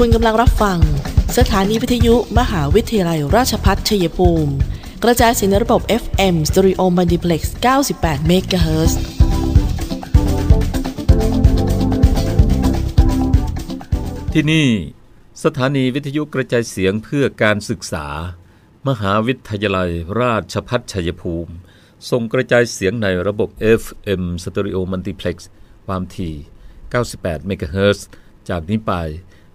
คุณกำลังรับฟัง สถานีวิทยุมหาวิทยาลัยราชพัฒชัยภูมิ กระจายเสียงในระบบ FM Stereo Multiplex 98 MHz ที่นี่สถานีวิทยุกระจายเสียงเพื่อการศึกษา มหาวิทยาลัยราชพัฒชัยภูมิส่งกระจายเสียงในระบบ FM Stereo Multiplex ความถี่ 98 MHz จากนี้ไป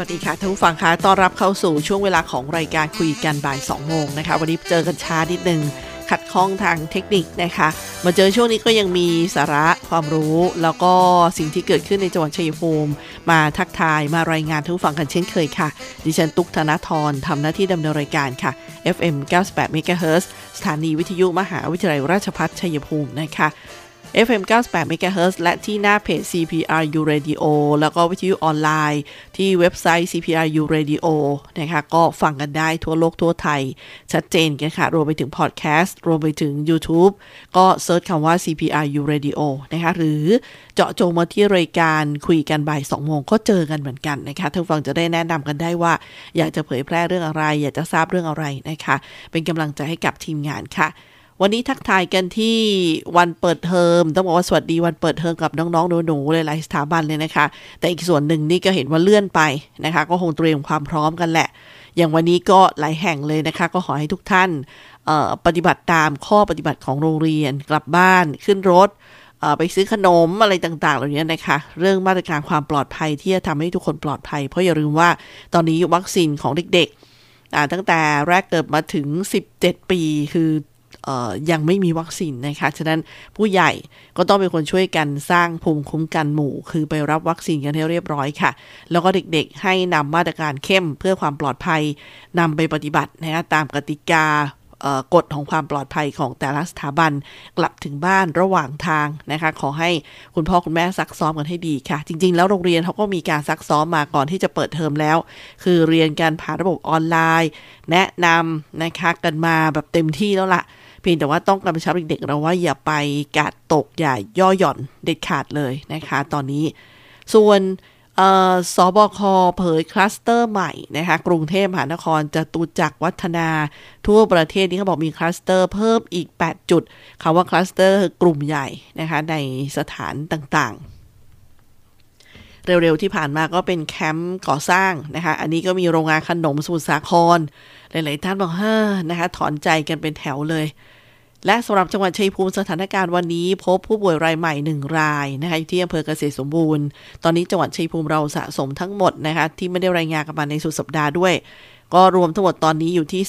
วัสดีค่ะท่านผู้ฟังคะต้อนรับเข้าสู่ช่วงเวลาของรายการคุยกันบ่าย2โมงนะคะวันนี้เจอกันช้านิดนึงขัดข้องทางเทคนิคนะคะมาเจอช่วงนี้ก็ยังมีสาระความรู้ แล้วก็สิ่งที่เกิดขึ้นในจังหวัดชัยภูมิมาทักทายมารายงานท่านผู้ฟังกันเช่นเคยค่ะ ดิฉันตุ๊กธนทรทำหน้าที่ดำเนินรายการค่ะ FM 98 MHz สถานีวิทยุมหาวิทยาลัยราชภัฏชัยภูมินะคะ FM 98 MHz และที่หน้าเพจ CPRU Radio แล้วก็วิทยุออนไลน์ ที่เว็บไซต์ CPRU Radio นะคะก็ฟังกันได้ทั่วโลกทั่วไทย ชัดเจนกันค่ะ รวมไปถึงพอดแคสต์ รวมไปถึง YouTube ก็เซิร์ชคำว่า CPRU Radio นะคะหรือเจาะจงมาที่รายการคุยกันบ่าย2โมงก็เจอกันเหมือนกันนะคะท่านฟังจะได้แนะนำกันได้ว่า อยากจะเผยแพร่เรื่องอะไร อยากจะทราบเรื่องอะไรนะคะเป็นกำลังใจให้กับทีมงานค่ะ วันนี้ทักทายกันที่วันเปิดเทอม ต้องบอกว่าสวัสดีวันเปิดเทอมกับน้องๆหนูๆหลายๆสถาบันเลยนะคะ แต่อีกส่วนหนึ่งนี่ก็เห็นว่าเลื่อนไปนะคะ ก็คงเตรียมความพร้อมกันแหละ อย่างวันนี้ก็หลายแห่งเลยนะคะ ก็ขอให้ทุกท่านปฏิบัติตามข้อปฏิบัติของโรงเรียนกลับบ้านขึ้นรถไปซื้อขนมอะไรต่างๆ เหล่านี้นะคะ เรื่องมาตรการความปลอดภัยที่จะทำให้ทุกคนปลอดภัย เพราะอย่าลืมว่าตอนนี้วัคซีนของเด็กๆตั้งแต่แรกเกิดมาถึง 17 ปี คือ ยังไม่มีวัคซีนนะคะ ฉะนั้นผู้ใหญ่ก็ต้องเป็นคนช่วยกันสร้างภูมิคุ้มกันหมู่ คือไปรับวัคซีนกันให้เรียบร้อยค่ะ แล้วก็เด็กๆให้นำมาตรการเข้มเพื่อความปลอดภัยนำไปปฏิบัตินะคะตามกติกากฎของความปลอดภัยของแต่ละสถาบันกลับถึงบ้านระหว่างทางนะคะ ขอให้คุณพ่อคุณแม่ซักซ้อมกันให้ดีค่ะ จริง ๆ แล้วโรงเรียนเขาก็มีการซักซ้อมมาก่อนที่จะเปิดเทอมแล้ว คือเรียนการผ่านระบบออนไลน์ แนะนำนะคะกันมาแบบเต็มที่แล้วละ่ะ เพียงแต่ว่าต้องกำชับเด็กๆเราว่าอย่าไปการ์ดตกอย่าย่อหย่อนเด็ดขาดเลยนะคะ ตอนนี้ ส่วนศบคเผยคลัสเตอร์ใหม่นะคะกรุงเทพมหานครจตุจักรวัฒนา ทั่วประเทศนี้เขาบอกมีคลัสเตอร์เพิ่มอีก 8 จุดคาว่าคลัสเตอร์กลุ่มใหญ่นะคะในสถานต่างๆ เร็วๆที่ผ่านมาก็เป็นแคมป์ก่อสร้างนะคะอันนี้ก็มีโรงงานขนมสมุทรสาคร หลายๆท่านบอกเฮ้อนะคะถอนใจกันเป็นแถวเลย และสำหรับจังหวัดชัยภูมิสถานการณ์วันนี้ พบผู้ป่วยรายใหม่ 1 รายนะคะที่อำเภอเกษตรสมบูรณ์ ตอนนี้จังหวัดชัยภูมิเราสะสมทั้งหมดนะคะที่ไม่ได้รายงานกันมาในสุดสัปดาห์ด้วย ก็รวมทั้งหมดตอนนี้อยู่ที่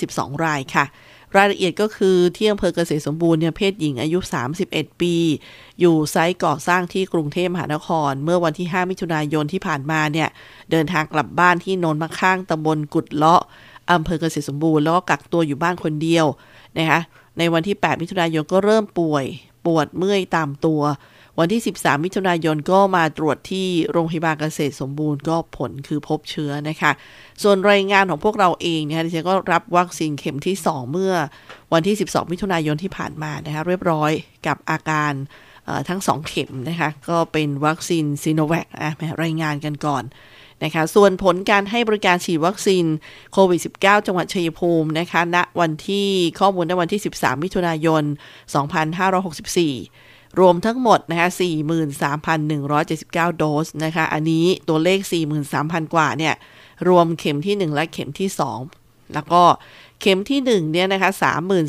322 รายค่ะ รายละเอียดก็คือที่อำเภอเกษตรสมบูรณ์เนี่ยเพศหญิงอายุ 31 ปี อยู่ไซต์ก่อสร้างที่กรุงเทพมหานคร เมื่อวันที่ 5 มิถุนายนที่ผ่านมาเนี่ยเดินทางกลับบ้านที่โนนมะข้างตำบลกุดเลาะอำเภอเกษตรสมบูรณ์แล้วก็กักตัวอยู่บ้านคนเดียวนะคะ ในวันที่ 8 มิถุนายนก็เริ่มป่วย ปวดเมื่อยตามตัว วันที่ 13 มิถุนายนก็มาตรวจที่โรงพยาบาลเกษตรสมบูรณ์ก็ผลคือพบเชื้อนะคะ ส่วนรายงานของพวกเราเองนะคะดิฉันก็รับวัคซีนเข็มที่ 2 เมื่อวันที่ 12 มิถุนายนที่ผ่านมานะคะเรียบร้อยกับอาการทั้ง 2 เข็มนะคะ ก็เป็นวัคซีนซีโนแวคอะรายงานกันก่อน นะคะ ส่วนผลการให้บริการฉีดวัคซีนโควิด -19 จังหวัดชัยภูมินะคะณวันที่ข้อมูลณวันที่ 13 มิถุนายน 2564รวมทั้งหมดนะคะ43,179 โดสนะคะ อันนี้ตัวเลข 43,000 กว่าเนี่ย รวมเข็มที่ 1 และเข็มที่ 2 แล้วก็เข็มที่ 1 เนี่ยนะคะ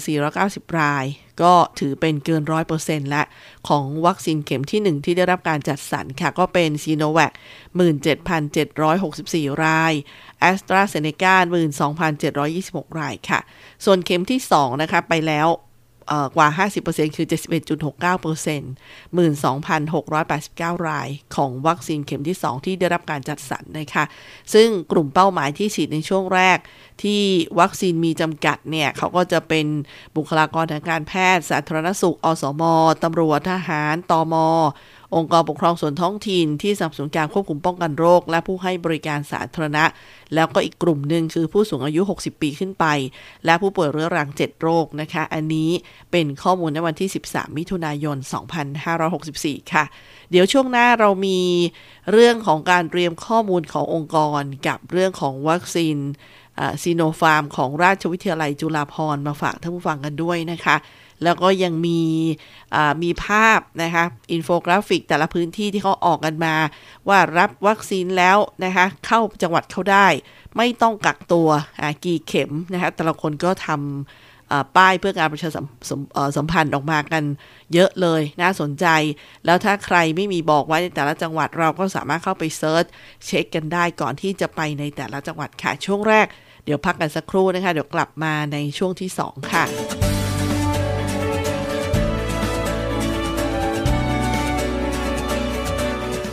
3490 ราย ก็ถือเป็นเกินร้อยเปอร์เซ็นต์และของวัคซีนเข็มที่ 1 ที่ได้รับการจัดสรรค่ะ ก็เป็นซีโนแวค17,764 รายแอสตราเซเนกา12,726 รายค่ะ ส่วนเข็มที่ 2 นะคะ ไปแล้ว กว่า 50%คือ 71.69% 12,689 รายของวัคซีนเข็มที่ 2 ที่ได้รับการจัดสรรนะคะ ซึ่งกลุ่มเป้าหมายที่ฉีดในช่วงแรก ที่วัคซีนมีจำกัดเนี่ย เขาก็จะเป็นบุคลากรทางการแพทย์ สาธารณสุข อสม ตำรวจ ทหาร ตม องค์กรปกครองส่วนท้องถิ่นที่สนับสนุนการควบคุมป้องกันโรค และผู้ให้บริการสาธารณะ แล้วก็อีกกลุ่มหนึ่งคือผู้สูงอายุ 60 ปีขึ้นไป และผู้ป่วยเรื้อรัง 7 โรคนะคะ อันนี้เป็นข้อมูลในวันที่ 13 มิถุนายน 2564 ค่ะ เดี๋ยวช่วงหน้าเรามีเรื่องของการเตรียมข้อมูลขององค์กรกับเรื่องของวัคซีนซิโนฟาร์มของราชวิทยาลัยจุฬาภรณ์มาฝากท่านผู้ฟังกันด้วยนะคะ แล้วก็ยังมีมีภาพนะคะอินโฟกราฟิกแต่ละพื้นที่ที่เขาออกกันมา ว่ารับวัคซีนแล้วนะคะเข้าจังหวัดเขาได้ ไม่ต้องกักตัวกี่เข็มนะคะแต่ละคนก็ทำป้ายเพื่อการประชาสัมพันธ์ออกมากันเยอะเลยน่าสนใจ แล้วถ้าใครไม่มีบอกไว้ในแต่ละจังหวัดเราก็สามารถเข้าไปเซิร์ชเช็คกันได้ก่อนที่จะไปในแต่ละจังหวัดค่ะ ช่วงแรก เดี๋ยวพักกันสักครู่นะคะ เดี๋ยวกลับมาในช่วงที่ 2 ค่ะ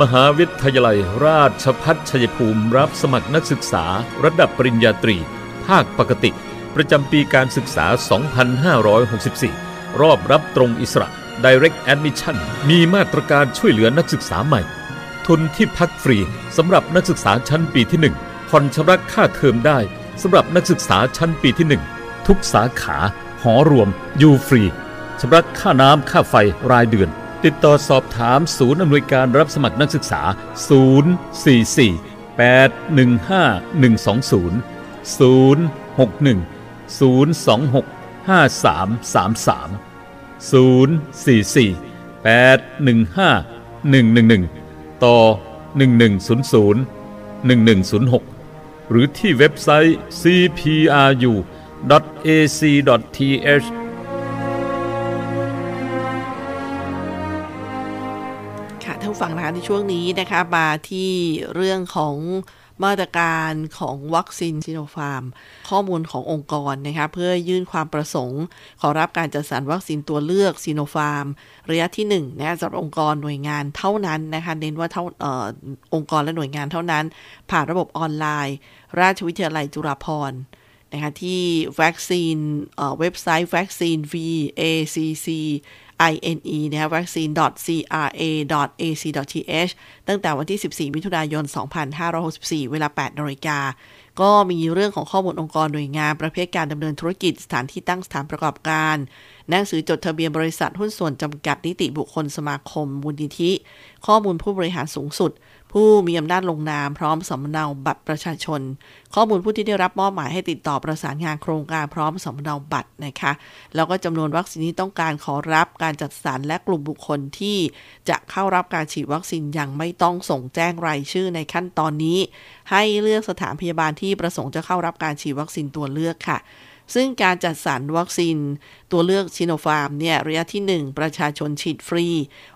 มหาวิทยาลัยราชพัฒชัยภูมิรับสมัครนักศึกษาระดับปริญญาตรี ภาคปกติ ประจำปีการศึกษา 2564 รอบรับตรงอิสระ Direct Admission มีมาตรการช่วยเหลือนักศึกษาใหม่ ทุนที่พักฟรีสำหรับนักศึกษาชั้นปีที่ 1 ผ่อนชำระค่าเทอมได้สำหรับนักศึกษาชั้นปีที่ 1 ทุกสาขา หอรวม อยู่ฟรีชำระค่าน้ำค่าไฟรายเดือน ติดต่อสอบถามศูนย์อำนวยการรับสมัครนักศึกษา 044 815 120 061 026 5333 044 815 111 ต่อ 1100 1106 หรือที่เว็บไซต์ cpru.ac.th ในช่วงนี้นะคะมาที่เรื่องของมาตรการของวัคซีนซิโนฟาร์ม ข้อมูลขององค์กรนะคะเพื่อยื่นความประสงค์ ขอรับการจัดสรรวัคซีนตัวเลือกซิโนฟาร์ม ระยะที่1นะสำหรับองค์กรหน่วยงานเท่านั้นนะคะเน้นว่าเท่าออองค์กรและหน่วยงานเท่านั้น ผ่านระบบออนไลน์ ราชวิทยาลัยจุฬาภรณ์นะคะที่วัคซีนเว็บไซต์วัคซีน VACC ine นะะ vaccine.cra.ac.th ตั้งแต่วันที่ 14 มิถุนายน 2564 เวลา 8นาฬิกา ก็มีเรื่องของข้อมูลองค์กรหน่วยงานประเภทการดำเนินธุรกิจสถานที่ตั้งสถานประกอบการ หนังสือจดทะเบียนบริษัทหุ้นส่วนจำกัดนิติบุคคลสมาคมบุญนิธิ ข้อมูลผู้บริหารสูงสุด ผู้มีอำนาจลงนามพร้อมสำเนาบัตรประชาชน ข้อมูลผู้ที่ได้รับมอบหมายให้ติดต่อประสานงานโครงการพร้อมสำเนาบัตรนะคะแล้วก็จำนวนวัคซีนที่ต้องการขอรับการจัดสรรและกลุ่มบุคคลที่จะเข้ารับการฉีดวัคซีนยังไม่ต้องส่งแจ้งรายชื่อในขั้นตอนนี้ ให้เลือกสถานพยาบาลที่ประสงค์จะเข้ารับการฉีดวัคซีนตัวเลือกค่ะ ซึ่งการจัดสรรวัคซีน ตัวเลือกชิโนฟาร์มเนี่ยระยะที่ 1 ประชาชนฉีดฟรี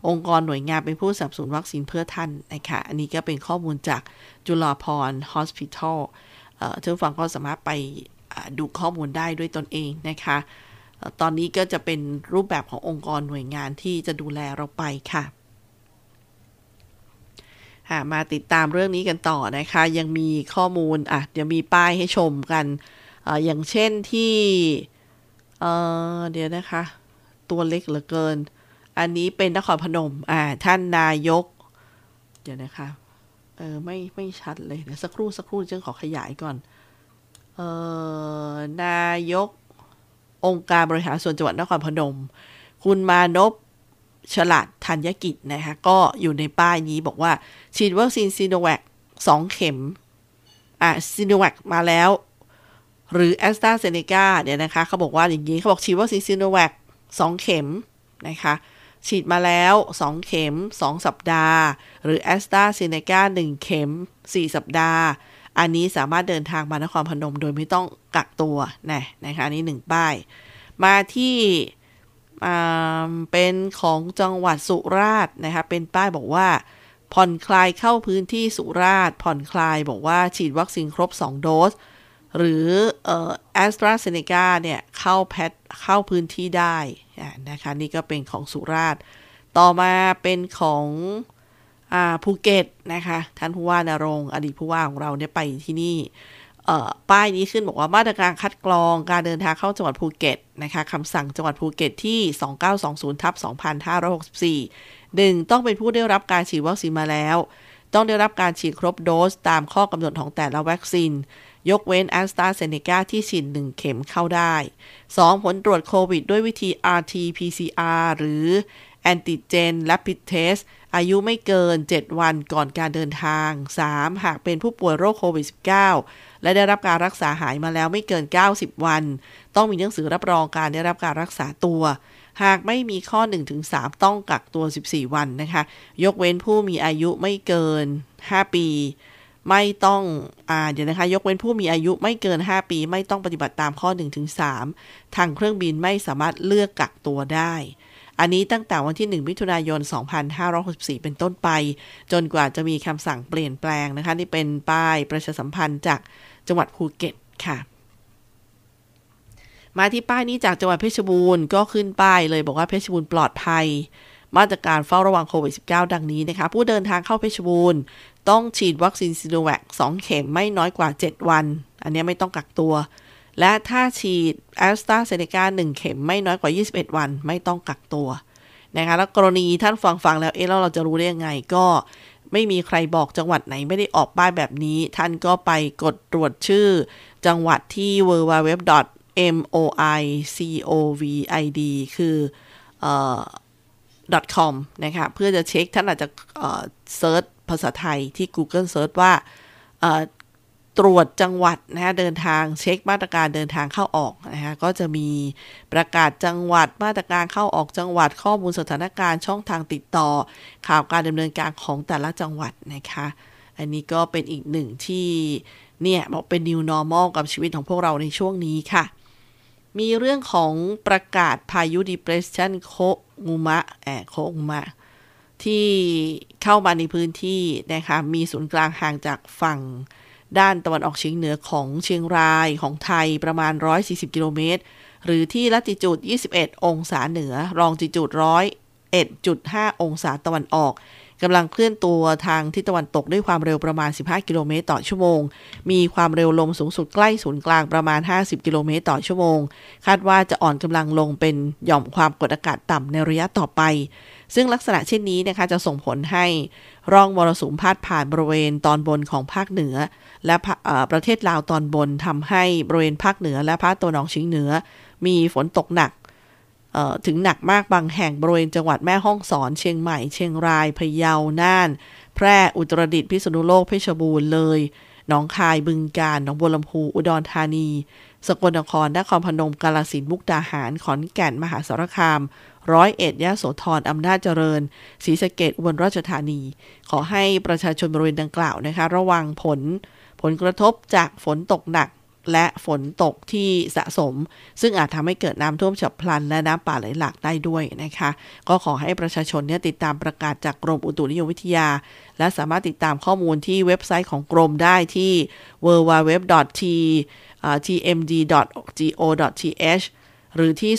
องค์กรหน่วยงานเป็นผู้สนับสนุนวัคซีนเพื่อท่านนะคะอันนี้ก็เป็นข้อมูลจากจุฬาพรฮอสพิทอลท่านฟังก็สามารถไปดูข้อมูลได้ด้วยตนเองนะคะตอนนี้ก็จะเป็นรูปแบบขององค์กรหน่วยงานที่จะดูแลเราไปค่ะมาติดตามเรื่องนี้กันต่อนะคะ ยังมีข้อมูลอะเดี๋ยวมีป้ายให้ชมกัน อย่างเช่นที่เดี๋ยวนะคะ ตัวเล็กเหลือเกิน อันนี้เป็นนครพนม อ่า ท่านนายก เดี๋ยวนะคะ เออไม่ไม่ชัดเลยเดี๋ยวสักครู่สักครู่จึงขอขยายก่อน เออนายกองค์การบริหารส่วนจังหวัดนครพนม คุณมานพฉลาดธัญกิจนะคะ ก็อยู่ในป้ายนี้บอกว่า ฉีดวัคซีนซิโนแวคสองเข็ม อะซิโนแวคมาแล้ว หรือแอสตราเซเนกาเนี่ยนะคะเขาบอกว่าอย่างนี้เขาบอกฉีดวัคซีนซีโนแวคสองเข็มนะคะฉีดมาแล้ว 2 เข็ม 2 สัปดาห์ หรือแอสตราเซเนกา1เข็ม 4 สัปดาห์ อันนี้สามารถเดินทางมานครพนมโดยไม่ต้องกักตัวนะนะคะนี่หนึ่งป้าย มาที่เป็นของจังหวัดสุราษฎร์นะคะเป็นป้ายบอกว่า ผ่อนคลายเข้าพื้นที่สุราษฎร์ผ่อนคลายบอกว่าฉีดวัคซีนครบ 2 โดส หรือแอสตราเซเนกาเนี่ย เข้าแพทเข้าพื้นที่ได้นะคะ นี่ก็เป็นของสุราษฎร์ต่อมาเป็นของภูเก็ตนะคะ ท่านผู้ว่านรงอดีตผู้ว่าของเราเนี่ยไปที่นี่ป้ายนี้ขึ้นบอกว่ามาตรการคัดกรองการเดินทางเข้าจังหวัดภูเก็ตนะคะคำสั่งจังหวัดภูเก็ตที่ 2920ทับ2564 1. ต้องเป็นผู้ได้รับการฉีดวัคซีนมาแล้ว ต้องได้รับการฉีดครบโดสตามข้อกำหนดของแต่ละวัคซีน ยกเว้นแอสตราเซเนกาที่ฉีด1 เข็มเข้าได้ 2. ผลตรวจโควิดด้วยวิธี RT-PCR หรือ Antigen Rapid Test อายุไม่เกิน 7 วันก่อนการเดินทาง 3. หากเป็นผู้ป่วยโรคโควิด -19 และได้รับการรักษาหายมาแล้วไม่เกิน 90 วัน ต้องมีหนังสือรับรองการได้รับการรักษาตัว หากไม่มีข้อ 1-3 ต้องกักตัว 14 วันนะคะ ยกเว้นผู้มีอายุไม่เกิน 5 ปี ไม่ต้องอ่าเดี๋ยวนะคะ ยกเว้นผู้มีอายุไม่เกิน 5 ปี ไม่ต้องปฏิบัติตามข้อ 1-3 ทางเครื่องบินไม่สามารถเลือกกักตัวได้ อันนี้ตั้งแต่วันที่ 1 มิถุนายน 2564 เป็นต้นไป จนกว่าจะมีคำสั่งเปลี่ยนแปลงนะคะ นี่เป็นป้ายประชาสัมพันธ์จากจังหวัดภูเก็ตค่ะ มาที่ป้ายนี้จากจังหวัดเพชรบูรณ์ก็ขึ้นป้ายเลยบอกว่าเพชรบูรณ์ปลอดภัยมาตรการเฝ้าระวังโควิด -19 ดังนี้นะคะ ผู้เดินทางเข้าเพชรบูรณ์ ต้องฉีดวัคซีนซีโนแวค2เข็มไม่น้อยกว่า 7 วัน อันนี้ไม่ต้องกักตัว และถ้าฉีดแอสตราเซเนกา1เข็มไม่น้อยกว่า 21 วัน ไม่ต้องกักตัวนะคะแล้วกรณีท่านฟังฟังแล้วเอ๊ะแล้วเราจะรู้ได้ยังไงก็ไม่มีใครบอกจังหวัดไหนไม่ได้ออกป้ายแบบนี้ ท่านก็ไปกดตรวจชื่อ จังหวัดที่ www moicovid คือเอ่อ .com นะคะเพื่อจะเช็คท่านอาจจะเซิร์ช ภาษาไทยที่ Google Search ว่าตรวจจังหวัดนะฮะเดินทางเช็คมาตรการเดินทางเข้าออกนะฮะก็จะมีประกาศจังหวัดมาตรการเข้าออกจังหวัดข้อมูลสถานการณ์ช่องทางติดต่อ ข่าวการดำเนินการของแต่ละจังหวัดนะคะ อันนี้ก็เป็นอีกหนึ่งที่เนี่ยบอกเป็น new normal กับชีวิตของพวกเราในช่วงนี้ค่ะ มีเรื่องของประกาศพายุ depression โคงูมะแอบโคงูมะ ที่เข้ามาในพื้นที่นะคะมีศูนย์กลางห่างจากฝั่งด้านตะวันออกเฉียงเหนือของเชียงรายของไทยประมาณ 140 กิโลเมตร หรือที่ลัติจูด 21 องศาเหนือ รองจิจูด 101.5 องศาตะวันออกกำลังเคลื่อนตัวทางทิศตะวันตกด้วยความเร็วประมาณ 15 กิโลเมตรต่อชั่วโมง มีความเร็วลมสูงสุดใกล้ศูนย์กลางประมาณ 50 กิโลเมตรต่อชั่วโมง คาดว่าจะอ่อนกำลังลงเป็นหย่อมความกดอากาศต่ำในระยะต่อไป ซึ่งลักษณะเช่นนี้นะคะจะส่งผลให้ร่องมรสุมพาดผ่านบริเวณตอนบนของภาคเหนือ และประเทศลาวตอนบนทำให้บริเวณภาคเหนือ และภาคตะวันออกเฉียงเหนือ มีฝนตกหนักถึงหนักมากบางแห่งบริเวณจังหวัดแม่ฮ่องสอน เชียงใหม่ เชียงรายพะเยา น่าน แพร่ อุตรดิตถ์ พิษณุโลก เพชรบูรณ์ เลย หนองคาย บึงกาฬ หนองบัวลำพู อุดรธานี สกลนคร นครพนม กาลสินมุกดาหาร ขอนแก่น มหาสารคาม ร้อยเอ็ดยะโสธรอำนาจเจริญศรีสะเกดอุบลราชธานี ขอให้ประชาชนบริเวณดังกล่าวนะคะ ระวังผลผลกระทบจากฝนตกหนักและฝนตกที่สะสม ซึ่งอาจทำให้เกิดน้ำท่วมฉับพลัน และน้ำป่าไหลหลากได้ด้วยนะคะ ก็ขอให้ประชาชนเนี่ยติดตามประกาศจากกรมอุตุนิยมวิทยา และสามารถติดตามข้อมูลที่เว็บไซต์ของกรมได้ที่ www.tmd.go.th หรือที่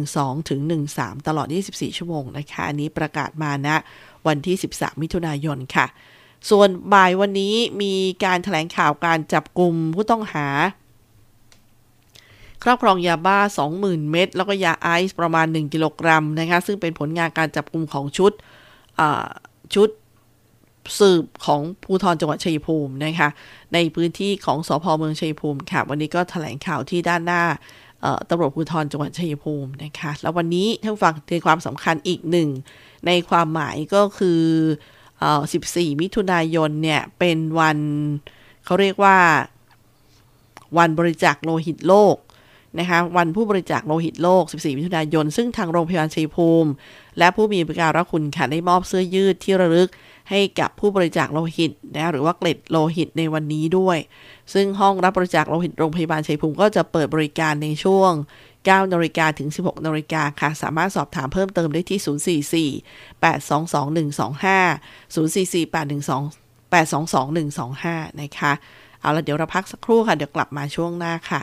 023994012ถึง13 ตลอด 24 ชั่วโมงนะคะ อันนี้ประกาศมาณนะวันที่ 13 มิถุนายนค่ะ ส่วนบ่ายวันนี้มีการถแถลงข่าวการจับกลุ่มผู้ต้องหา ครอบครองยาบ้า 20,000 เม็ดแล้วก็ยาไอซ์ประมาณ 1 กิโลกรัมนะคะ ซึ่งเป็นผลงานการจับกลุ่มของชุดชุด สืบของภูธรจังหวัดชัยภูมินะคะ ในพื้นที่ของสอพเมืองชัยภูมิค่ะ วันนี้ก็ถแถลงข่าวที่ด้านหน้าตำรวจภูธรจังหวัดชัยภูมินะคะ แล้ววันนี้ท่านฟังในความสำคัญอีกหนึ่ง ในความหมายก็คือ14 มิถุนายนเนี่ย เป็นวันเขาเรียกว่าวันบริจาคโลหิตโลกนะคะวันผู้บริจาคโลหิตโลก 14 มิถุนายน ซึ่งทางโรงพยาบาลชัยภูมิ และผู้มีบริการรักคุณค่ะได้มอบเสื้อยืดที่ระลึก ให้กับผู้บริจาคโลหิตนะหรือว่าเกล็ดโลหิตในวันนี้ด้วย ซึ่งห้องรับบริจาคโลหิตโรงพยาบาลชัยภูมิก็จะเปิดบริการในช่วง9นาฬิกาถึง 16นาฬิกาค่ะ สามารถสอบถามเพิ่มเติมได้ที่ 044 822 125 044 812 822 125 นะคะ เอาละเดี๋ยวเราพักสักครู่ค่ะ เดี๋ยวกลับมาช่วงหน้าค่ะ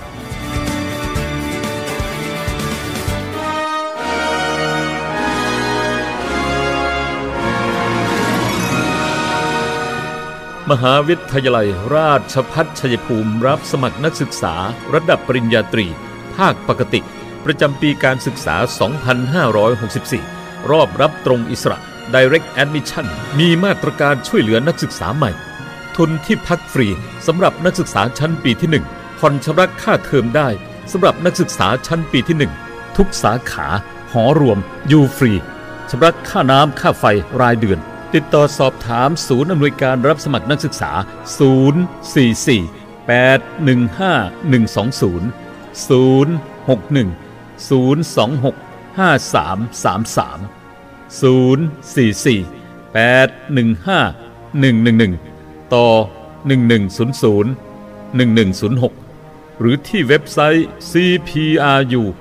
มหาวิทยาลัยราชพัฒชัยภูมิรับสมัครนักศึกษาระดับปริญญาตรี ภาคปกติ ประจำปีการศึกษา 2564 รอบรับตรงอิสระ Direct Admission มีมาตรการช่วยเหลือนักศึกษาใหม่ ทุนที่พักฟรีสำหรับนักศึกษาชั้นปีที่ 1 ผ่อนชำระค่าเทอมได้สำหรับนักศึกษาชั้นปีที่ 1 ทุกสาขา หอรวม อยู่ฟรีชำระค่าน้ำค่าไฟรายเดือน ติดต่อสอบถามศูนย์อำนวยการรับสมัครนักศึกษา 044 815 120 061 026 5333 044 815 111 ต่อ 1100 1106 หรือที่เว็บไซต์ cpru.ac.th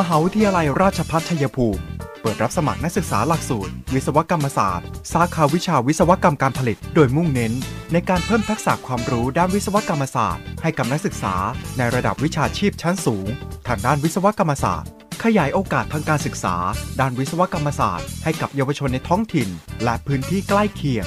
มหาวิทยาลัยราชภัฏชัยภูมิ เปิดรับสมัครนักศึกษาหลักสูตร วิศวกรรมศาสตร์ สาขาวิชาวิศวกรรมการผลิต โดยมุ่งเน้น ในการเพิ่มทักษะความรู้ด้านวิศวกรรมศาสตร์ ให้กับนักศึกษา ในระดับวิชาชีพชั้นสูง ทางด้านวิศวกรรมศาสตร์ ขยายโอกาสทางการศึกษา ด้านวิศวกรรมศาสตร์ ให้กับเยาวชนในท้องถิ่น และพื้นที่ใกล้เคียง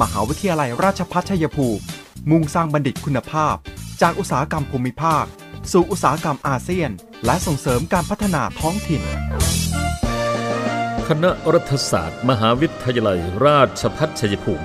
มหาวิทยาลัยราชภัฏชัยภูมิ มุ่งสร้างบัณฑิตคุณภาพ จากอุตสาหกรรมภูมิภาค สู่อุตสาหกรรมอาเซียน และส่งเสริมการพัฒนาท้องถิ่น คณะรัฐศาสตร์ มหาวิทยาลัยราชพัฒชัยภูมิ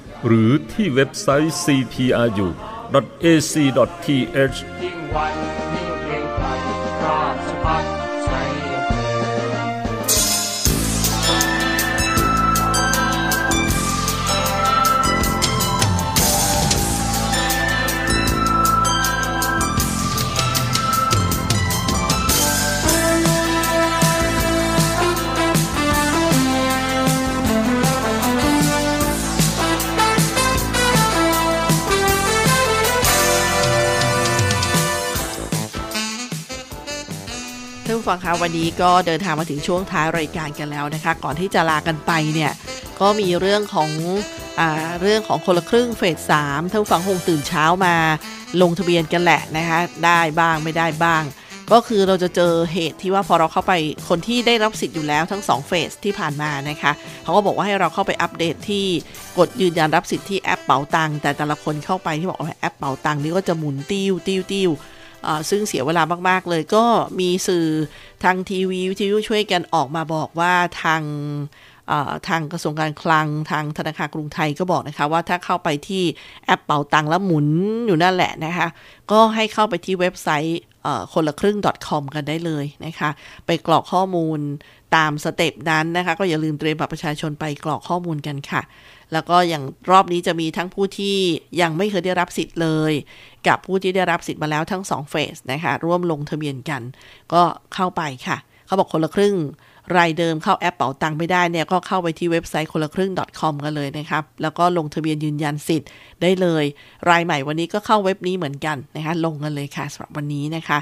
หรือที่เว็บไซต์ cpru.ac.th ยิ่งวันยิ่งเกรงไกรราชพัฒชั ฟังคะวันนี้ก็เดินทางมาถึงช่วงท้ายรายการกันแล้วนะคะ ก่อนที่จะลากันไปเนี่ยก็มีเรื่องของอเรื่องของคนละครึ่งเฟสสามท่านฟังคงตื่นเช้ามาลงทะเบียนกันแหละนะคะได้บ้างไม่ได้บ้าง ก็คือเราจะเจอเหตุที่ว่าพอเราเข้าไปคนที่ได้รับสิทธิ์อยู่แล้วทั้ง2เฟสที่ผ่านมานะคะเขาก็บอกว่าให้เราเข้าไปอัปเดตที่กดยืนยันรับสิทธิ์ที่แอปเป๋าตังแต่แต่ละคนเข้าไปที่บอกว่าแอปเป๋าตังนี่ก็จะหมุนติ้วติ้วติ้วอ่า ซึ่งเสียเวลามากๆเลยก็มีสื่อทางทีวีวิทยุช่วยกันออกมาบอกว่าทางทางกระทรวงการคลังทางธนาคารกรุงไทยก็บอกนะคะว่าถ้าเข้าไปที่แอปเป่าตังแล้วหมุนอยู่นั่นแหละนะคะ ก็ให้เข้าไปที่เว็บไซต์คนละครึ่ง .com กันได้เลยนะคะ ไปกรอกข้อมูล ตามสเต็ปนั้นนะคะ ก็อย่าลืมเตรียมบัตรประชาชนไปกรอกข้อมูลกันค่ะ แล้วก็อย่างรอบนี้จะมีทั้งผู้ที่ยังไม่เคยได้รับสิทธิ์เลย กับผู้ที่ได้รับสิทธิ์มาแล้วทั้ง2เฟสนะคะร่วมลงทะเบียนกัน ก็เข้าไปค่ะ เขาบอกคนละครึ่งรายเดิมเข้าแอปเป๋าตังค์ไม่ได้เนี่ยก็เข้าไปที่เว็บไซต์คนละครึ่ง .com กันเลยนะครับ แล้วก็ลงทะเบียนยืนยันสิทธิ์ได้เลย รายใหม่วันนี้ก็เข้าเว็บนี้เหมือนกันนะคะลงกันเลยค่ะสำหรับวันนี้นะคะ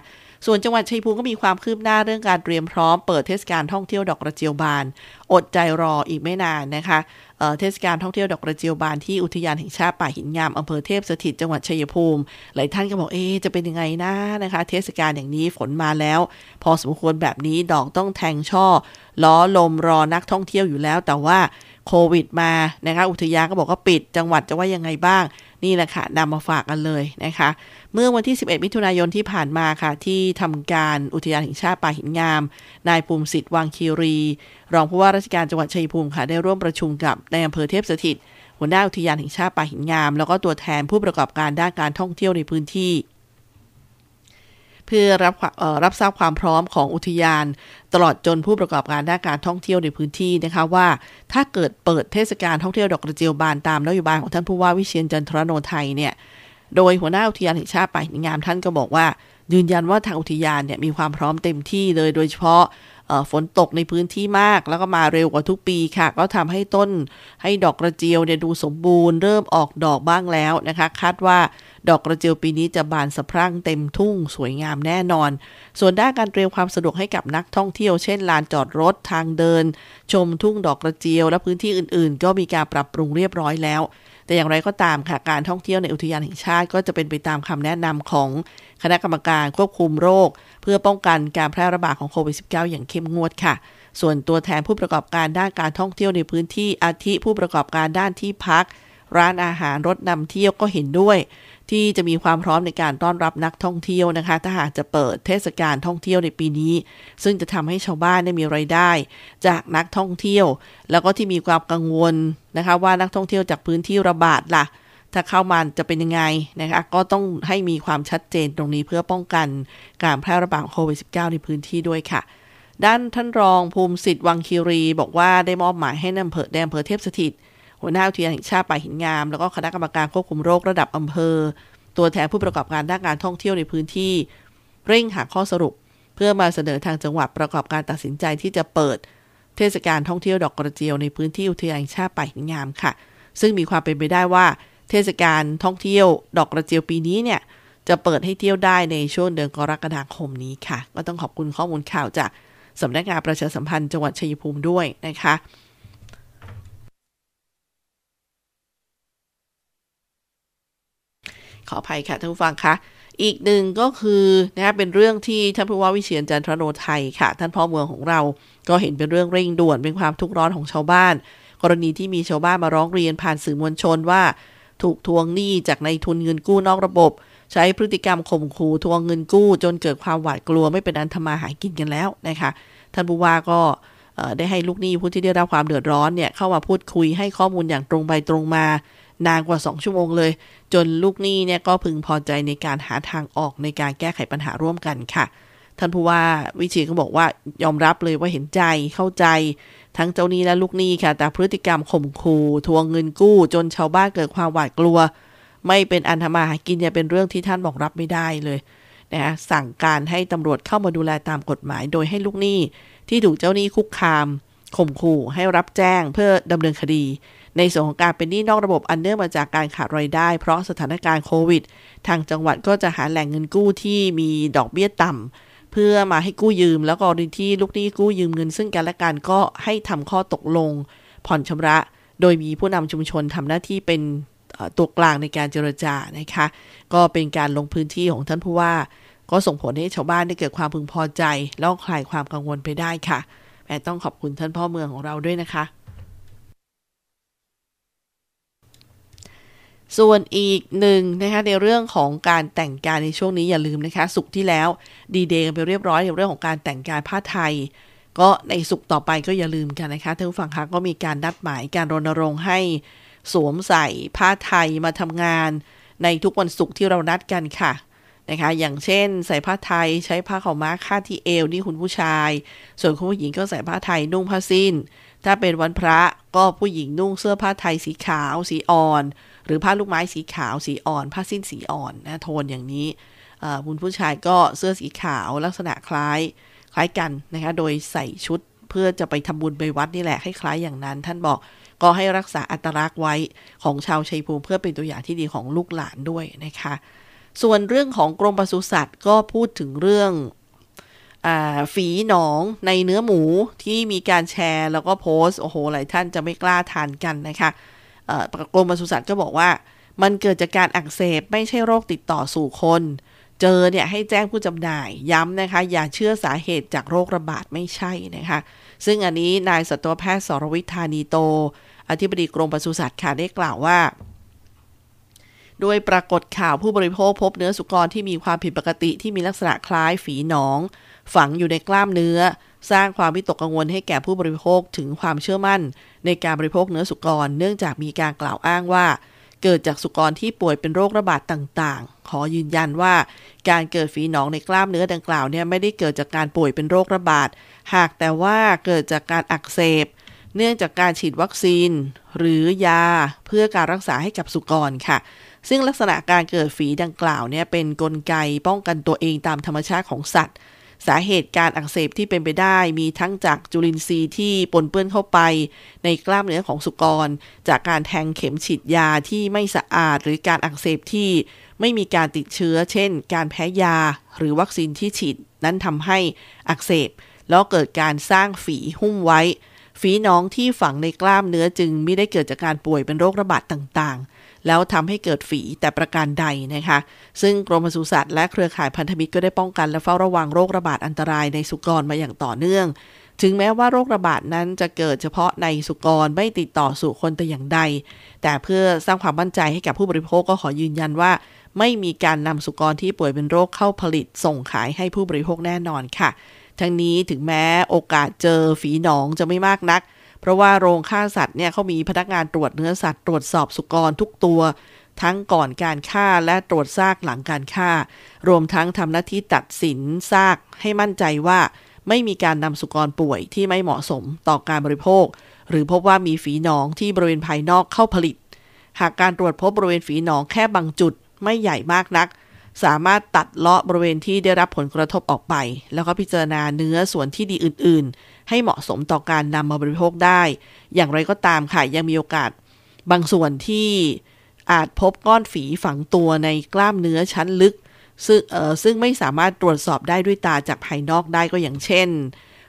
ส่วนจังหวัดชัยภูมิก็มีความคืบหน้าเรื่องการเตรียมพร้อมเปิดเทศกาลท่องเที่ยวดอกกระเจียวบาน อดใจรออีกไม่นานนะคะเเทศกาลท่องเที่ยวดอกกระเจียวบานที่อุทยานแห่งชาติป่าหินงามอำเภอเทพสถิตจังหวัดชัยภูมิ หลายท่านก็บอกเอ๊จะเป็นยังไงนะนะคะ เทศกาลอย่างนี้ฝนมาแล้ว พอสมควรแบบนี้ดอกต้องแทงช่อ ล้อลมรอนักท่องเที่ยวอยู่แล้ว แต่ว่าโควิดมานะคะอุทยานก็บอกว่าปิดจังหวัดจะว่ายังไงบ้าง นี่แหละค่ะนำมาฝากกันเลยนะคะ เมื่อวันที่ 11 มิถุนายนที่ผ่านมาค่ะ ที่ทำการอุทยานแห่งชาติป่าหินงาม นายภูมิสิทธิ์วังคีรี รองผู้ว่าราชการจังหวัดชัยภูมิค่ะ ได้ร่วมประชุมกับในายอำเภอเทพสถิตหัวหน้าอุทยานแห่งชาติป่าหินงาม แล้วก็ตัวแทนผู้ประกอบการด้านการท่องเที่ยวในพื้นที่ เพื่อรับรับทราบความพร้อมของอุทยาน ตลอดจนผู้ประกอบการด้านการท่องเที่ยวในพื้นที่นะคะว่า ถ้าเกิดเปิดเทศกาลท่องเที่ยวดอกกระเจียวบานตามนโยบายของท่านผู้ว่าวิเชียนจันทรโนไทยเนี่ยโดยหัวหน้าอุทยานแห่งชาติป่าหินงามท่านก็บอกว่า ยืนยันว่าทางอุทยานเนี่ยมีความพร้อมเต็มที่เลยโดยเฉพาะ ฝนตกในพื้นที่มาก แล้วก็มาเร็วกว่าทุกปีค่ะ ก็ทำให้ต้นให้ดอกกระเจียวเนี่ยดูสมบูรณ์เริ่มออกดอกบ้างแล้วนะคะ คาดว่าดอกกระเจียวปีนี้จะบานสะพรั่งเต็มทุ่งสวยงามแน่นอน ส่วนด้านการเตรียมความสะดวกให้กับนักท่องเที่ยวเช่นลานจอดรถทางเดิน ชมทุ่งดอกกระเจียว และพื้นที่อื่นๆ ก็มีการปรับปรุงเรียบร้อยแล้ว แต่อย่างไรก็ตามค่ะการท่องเที่ยวในอุทยานแห่งชาติ ก็จะเป็นไปตามคำแนะนำของคณะกรรมการควบคุมโรค เพื่อป้องกันการแพร่ระบาดของโควิด -19 อย่างเข้มงวดค่ะ ส่วนตัวแทนผู้ประกอบการด้านการท่องเที่ยวในพื้นที่อาทิผู้ประกอบการด้านที่พัก ร้านอาหารรถนำเที่ยวก็เห็นด้วย ที่จะมีความพร้อมในการต้อนรับนักท่องเที่ยวนะคะ ถ้าหากจะเปิดเทศกาลท่องเที่ยวในปีนี้ ซึ่งจะทำให้ชาวบ้านได้มีไรายได้ จากนักท่องเที่ยว แล้วก็ที่มีความกังวลนะคะ ว่านักท่องเที่ยวจากพื้นที่ระบาดล่ะ ถ้าเข้ามาจะเป็นยังไงนะคะก็ต้องให้มีความชัดเจนตรงนี้เพื่อป้องกันการแพร่ระบาดโควิด -19 ในพื้นที่ด้วยค่ะ ด้านท่านรองภูมิสิทธิ์วังคีรีบอกว่าได้มอบหมายให้นายอำเภอแดนเภอเทพสถิต หัวหน้าอุทยานแห่งชาติป่าหินงาม แล้วก็คณะกรรมการควบคุมโรคระดับอำเภอ ตัวแทนผู้ประกอบการด้านการท่องเที่ยวในพื้นที่ เร่งหาข้อสรุป เพื่อมาเสนอทางจังหวัดประกอบการตัดสินใจที่จะเปิดเทศกาลท่องเที่ยวดอกกระเจียวในพื้นที่อุทยานแห่งชาติป่าหินงามค่ะ ซึ่งมีความเป็นไปได้ว่า เทศกาลท่องเที่ยวดอกกระเจียวปีนี้เนี่ย จะเปิดให้เที่ยวได้ในช่วงเดือนกรกฎาคมนี้ค่ะ ก็ต้องขอบคุณข้อมูลข่าวจากสำนักงานประชาสัมพันธ์จังหวัดชัยภูมิด้วยนะคะขออภัยค่ะท่านผู้ฟังคะอีกหนึ่งก็คือนะคะเป็นเรื่องที่ท่านผู้ว่าวิเชียนจันทรโนไทยค่ะ ท่านพ่อเมืองของเรา ก็เห็นเป็นเรื่องเร่งด่วนเป็นความทุกข์ร้อนของชาวบ้าน กรณีที่มีชาวบ้านมาร้องเรียนผ่านสื่อมวลชนว่า ถูกทวงหนี้จากในทุนเงินกู้นอกระบบ ใช้พฤติกรรมข่มขู่ทวงเงินกู้ จนเกิดความหวาดกลัวไม่เป็นอันทำมาหากินกันแล้วนะคะท่านผู้ว่าก็ได้ให้ลูกหนี้ผู้ที่ได้รับความเดือดร้อนเนี่ยเข้ามาพูดคุยให้ข้อมูลอย่างตรงไปตรงมานานกว่า 2 ชั่วโมงเลย จนลูกหนี้เนี่ยก็พึงพอใจในการหาทางออกในการแก้ไขปัญหาร่วมกันค่ะ ท่านผู้ว่าวิชีก็บอกว่ายอมรับเลยว่าเห็นใจเข้าใจ ทั้งเจ้าหนี้และลูกหนี้ค่ะ แต่พฤติกรรมข่มขู่ทวงเงินกู้ จนชาวบ้านเกิดความหวาดกลัว ไม่เป็นอันทำมาหากินเนี่ยเป็นเรื่องที่ท่านบอกรับไม่ได้เลยนะสั่งการให้ตำรวจเข้ามาดูแลตามกฎหมาย โดยให้ลูกหนี้ที่ถูกเจ้าหนี้คุกคามข่มขู่ให้รับแจ้งเพื่อดำเนินคดี ในส่วนของการเป็นหนี้นอกระบบอันเนื่องมาจากการขาดรายได้ เพราะสถานการณ์โควิด ทางจังหวัดก็จะหาแหล่งเงินกู้ที่มีดอกเบี้ยต่ำ เพื่อมาให้กู้ยืมแล้วก็กรณีที่ลูกหนี้กู้ยืมเงิน ซึ่งกันและกันก็ให้ทำข้อตกลง ผ่อนชำระ โดยมีผู้นำชุมชนทำหน้าที่เป็นตัวกลางในการเจรจานะคะ ก็เป็นการลงพื้นที่ของท่านผู้ว่า ก็ส่งผลให้ชาวบ้านได้เกิดความพึงพอใจ แล้วคลายความกังวลไปได้ค่ะแม่ต้องขอบคุณท่านพ่อเมืองของเราด้วยนะคะ ส่วนอีกหนึ่งนะคะในเรื่องของการแต่งกายในช่วงนี้อย่าลืมนะคะสุกที่แล้วดีเดย์กันไปเรียบร้อยในเรื่องของการแต่งกายผ้าไทย ก็ในสุกต่อไปก็อย่าลืมกันนะคะท่านผู้ฟังคะก็มีการนัดหมายการรณรงค์ให้สวมใส่ผ้าไทยมาทำงาน ในทุกวันศุกร์ที่เรานัดกันค่ะนะคะอย่างเช่น ใส่ผ้าไทยใช้ผ้าขาวม้าคาดที่เอวนี่คุณผู้ชาย ส่วนคุณผู้หญิงก็ใส่ผ้าไทยนุ่งผ้าสิ้น ถ้าเป็นวันพระก็ผู้หญิงนุ่งเสื้อผ้าไทยสีขาว สีอ่อน หรือผ้าลูกไม้สีขาวสีอ่อน ผ้าสิ้นสีอ่อนนะโทนอย่างนี้คุณผู้ชายก็เสื้อสีขาวลักษณะคล้ายคล้ายกันนะคะโดยใส่ชุดเพื่อจะไปทำบุญไปวัดนี่แหละให้คล้ายอย่างนั้น ท่านบอกก็ให้รักษาอัตลักษณ์ไว้ของชาวชัยภูมิเพื่อเป็นตัวอย่างที่ดีของลูกหลานด้วยนะคะ ส่วนเรื่องของกรมปศุสัตว์ก็พูดถึงเรื่องฝีหนองในเนื้อหมูที่มีการแชร์แล้วก็โพสต์โอ้โหหลายท่านจะไม่กล้าทานกันนะคะ กรมปศุสัตว์ก็บอกว่า มันเกิดจากการอักเสบไม่ใช่โรคติดต่อสู่คน เจอเนี่ยให้แจ้งผู้จำหน่าย ย้ำนะคะ อย่าเชื่อสาเหตุจากโรคระบาดไม่ใช่นะคะ ซึ่งอันนี้นายสัตวแพทย์สรวิทธานีโต อธิบดีกรมปศุสัตว์ค่ะได้กล่าวว่าโดยปรากฏข่าวผู้บริโภคพบเนื้อสุกรที่มีความผิดปกติที่มีลักษณะคล้ายฝีหนอง ฝังอยู่ในกล้ามเนื้อ สร้างความวิตกกังวลให้แก่ผู้บริโภคถึงความเชื่อมั่น ในการบริโภคเนื้อสุกร เนื่องจากมีการกล่าวอ้างว่า เกิดจากสุกรที่ป่วยเป็นโรคระบาดต่างๆ ขอยืนยันว่า การเกิดฝีหนองในกล้ามเนื้อดังกล่าวเนี่ยไม่ได้เกิดจากการป่วยเป็นโรคระบาด หากแต่ว่าเกิดจากการอักเสบ เนื่องจากการฉีดวัคซีน หรือยาเพื่อการรักษาให้กับสุกรค่ะซึ่งลักษณะการเกิดฝีดังกล่าวเนี่ยเป็นนกลไกป้องกันตัวเองตามธรรมชาติของสัตว์ สาเหตุการอักเสบที่เป็นไปได้ มีทั้งจากจุลินทรีย์ที่ปนเปื้อนเข้าไป ในกล้ามเนื้อของสุกร จากการแทงเข็มฉีดยาที่ไม่สะอาด หรือการอักเสบที่ไม่มีการติดเชื้อ เช่น การแพ้ยา หรือวัคซีนที่ฉีด นั้นทำให้อักเสบ แล้วเกิดการสร้างฝีหุ้มไว้ ฝีน้องที่ฝังในกล้ามเนื้อจึงไม่ได้เกิดจากการป่วยเป็นโรคระบาดต่างๆ แล้วทำให้เกิดฝีแต่ประการใดนะคะ ซึ่งกรมปศุสัตว์และเครือข่ายพันธมิตรก็ได้ป้องกันและเฝ้าระวังโรคระบาดอันตรายในสุกรมาอย่างต่อเนื่อง ถึงแม้ว่าโรคระบาดนั้นจะเกิดเฉพาะในสุกรไม่ติดต่อสู่คนแต่อย่างใด แต่เพื่อสร้างความมั่นใจให้กับผู้บริโภคก็ขอยืนยันว่า ไม่มีการนำสุกรที่ป่วยเป็นโรคเข้าผลิตส่งขายให้ผู้บริโภคแน่นอนค่ะ ทั้งนี้ถึงแม้โอกาสเจอฝีหนองจะไม่มากนัก เพราะว่าโรงฆ่าสัตว์เนี่ยเขามีพนักงานตรวจเนื้อสัตว์ตรวจสอบสุกรทุกตัว ทั้งก่อนการฆ่าและตรวจซากหลังการฆ่า รวมทั้งทำหน้าที่ตัดสินซากให้มั่นใจว่าไม่มีการนำสุกรป่วยที่ไม่เหมาะสมต่อการบริโภค หรือพบว่ามีฝีหนองที่บริเวณภายนอกเข้าผลิต หากการตรวจพบบริเวณฝีหนองแค่บางจุดไม่ใหญ่มากนัก สามารถตัดเลาะบริเวณที่ได้รับผลกระทบออกไป แล้วก็พิจารณาเนื้อส่วนที่ดีอื่น ให้เหมาะสมต่อการนำมาบริโภคได้ อย่างไรก็ตามค่ะ ยังมีโอกาสบางส่วนที่อาจพบก้อนฝีฝังตัวในกล้ามเนื้อชั้นลึก ซึ่งซึ่งไม่สามารถตรวจสอบได้ด้วยตาจากภายนอกได้ก็อย่างเช่น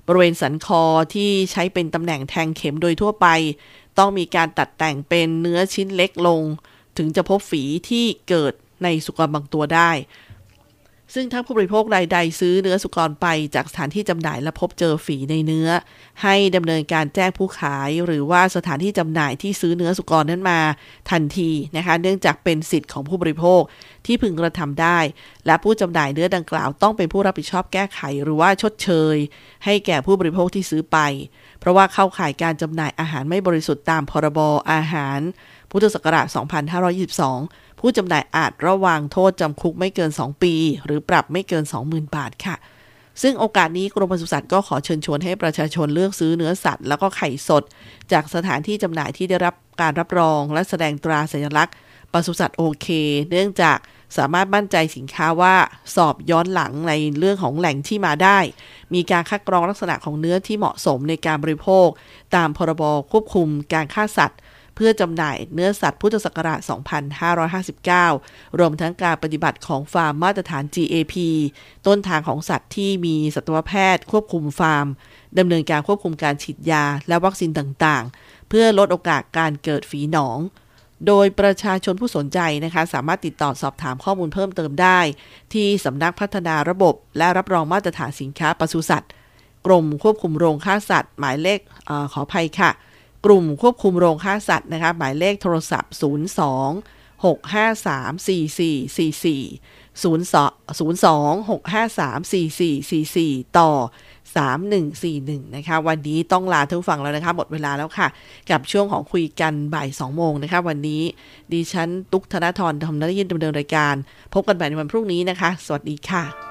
บริเวณสันคอที่ใช้เป็นตำแหน่งแทงเข็มโดยทั่วไป ต้องมีการตัดแต่งเป็นเนื้อชิ้นเล็กลง ถึงจะพบฝีที่เกิดในสุกรบางตัวได้ ซึ่งถ้าผู้บริโภครายใดซื้อเนื้อสุกรไปจากสถานที่จำหน่ายและพบเจอฝีในเนื้อ ให้ดำเนินการแจ้งผู้ขาย หรือว่าสถานที่จำหน่ายที่ซื้อเนื้อสุกรนั้นมาทันทีนะคะ เนื่องจากเป็นสิทธิ์ของผู้บริโภคที่พึงกระทำได้ และผู้จำหน่ายเนื้อดังกล่าวต้องเป็นผู้รับผิดชอบแก้ไข หรือว่าชดเชย ให้แก่ผู้บริโภคที่ซื้อไป เพราะว่าเข้าข่ายการจำหน่ายอาหารไม่บริสุทธิ์ตามพรบอาหาร พุทธศักราช 2522 ผู้จำหน่ายอาจระวางโทษจำคุกไม่เกิน 2 ปี หรือปรับไม่เกิน 20,000 บาทค่ะ ซึ่งโอกาสนี้กรมปศุสัตว์ก็ขอเชิญชวนให้ประชาชนเลือกซื้อเนื้อสัตว์ แล้วก็ไข่สด จากสถานที่จำหน่ายที่ได้รับการรับรอง และแสดงตราสัญลักษณ์ปศุสัตว์โอเค เนื่องจาก สามารถมั่นใจสินค้าว่าสอบย้อนหลังในเรื่องของแหล่งที่มาได้ มีการคัดกรองลักษณะของเนื้อที่เหมาะสมในการบริโภค ตามพรบควบคุมการฆ่าสัตว์ เพื่อจำหน่ายเนื้อสัตว์พุทธศักราช 2559 รวมทั้งการปฏิบัติของฟาร์มมาตรฐาน GAP ต้นทางของสัตว์ที่มีสัตวแพทย์ ควบคุมฟาร์มดำเนินการควบคุมการฉีดยาและวัคซีนต่างๆ เพื่อลดโอกาสการเกิดฝีหนอง โดยประชาชนผู้สนใจนะคะ สามารถติดต่อสอบถามข้อมูลเพิ่มเติมได้ ที่สำนักพัฒนาระบบ และรับรองมาตรฐานสินค้าปศุสัตว์กรมควบคุมโรงฆ่าสัตว์ หมายเลขอขออภัยค่ะ กลุ่มควบคุมโรงฆ่าสัตว์นะคะหมายเลขโทรศัพท์ 02 653 4444 02 653 4444 ต่อ 3141 นะคะ วันนี้ต้องลาทุกฝั่งแล้วนะคะ หมดเวลาแล้วค่ะ กับช่วงของคุยกันบ่าย 2 โมงนะคะ วันนี้ดิฉัน ตุกธนทรทำนักยินดำเนินรายการ พบกันใหม่ในวันพรุ่งนี้นะคะ สวัสดีค่ะ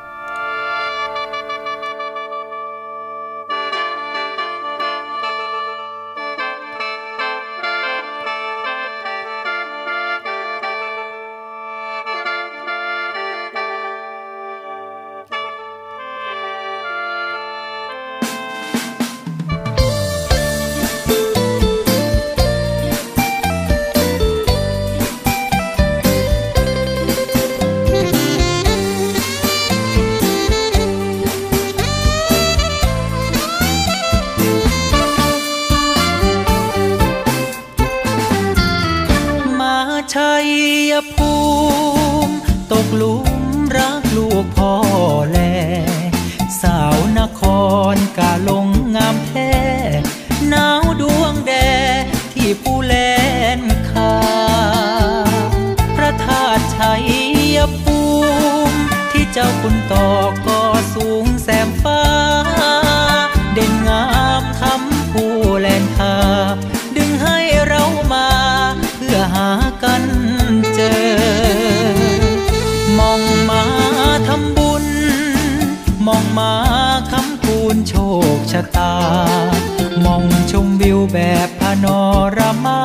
แบบอนอรามา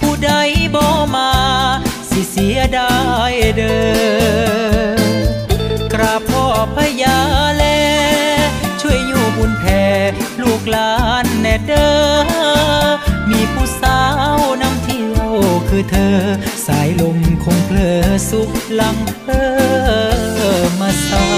ผู้ใดบ่มา สิเสียดายเด้อกราบพ่อพญาแล ช่วยอยู่บุญแผ่ลูกหลานแน่เด้อ มีผู้สาวนำเที่ยวคือเธอ สายลมคงเพลอสุขลังเออมาสา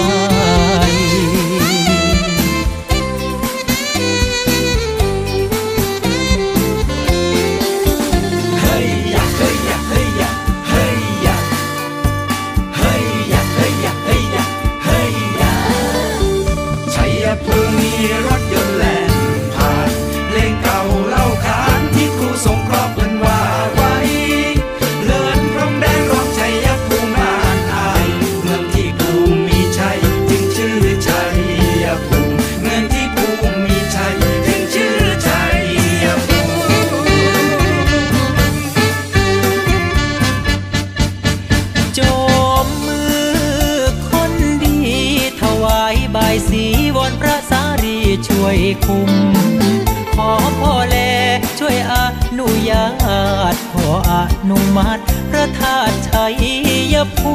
ภู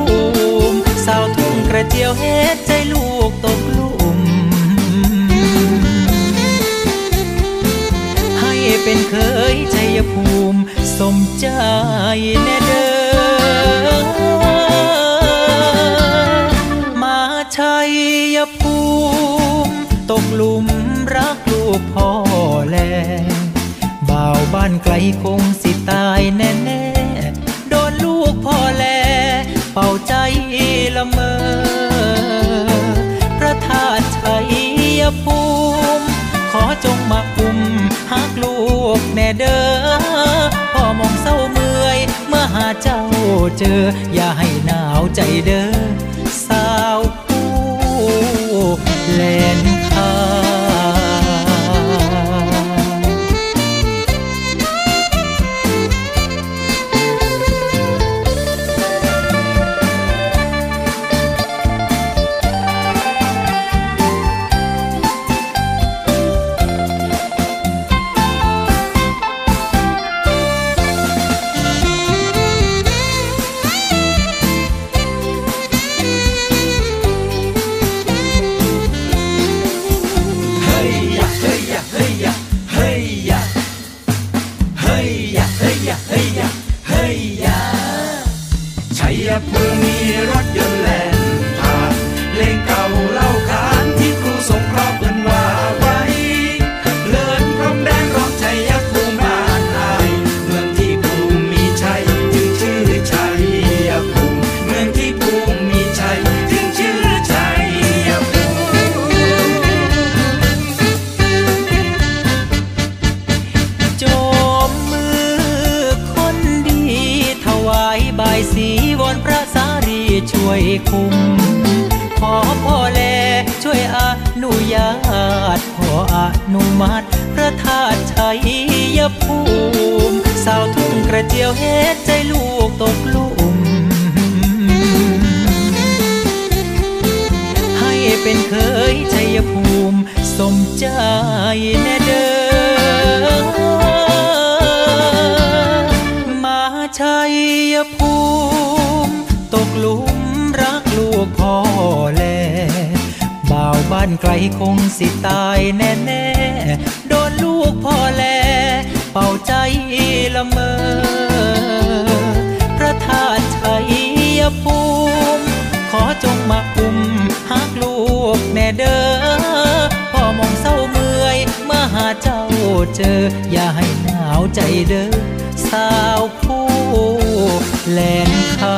มิสาวทุ่งกระเจียวเฮ็ดใจลูกตกหลุมให้เป็นเคยชัยภูมิสมใจแน่เด้อมาชัยภูมิตกหลุมรักลูกพ่อแลบ่าวบ้านไกลคงสิตายแน่ เจอ อย่าให้หนาวใจเด้อ ญาตขออนุมัติพระธาตุชัยภูมิสาวทุ่งกระเจียวเฮ็ดใจลูกตกลุ่มให้เป็นเคยชัยภูมิสมใจแน่เด้อ บ้านไกลคงสิตายแน่แน่ๆโดนลูกพ่อแล เป่าใจละเมอ พระธาตุชัยภูมิ ขอจงมาอุ้มหักลูกแน่เด้อพ่อมองเศร้าเมื่อยเมื่อหาเจ้าเจอ อย่าให้หนาวใจเด้อสาวผู้แลนค้า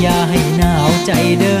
อย่าให้หนาวใจเด้อ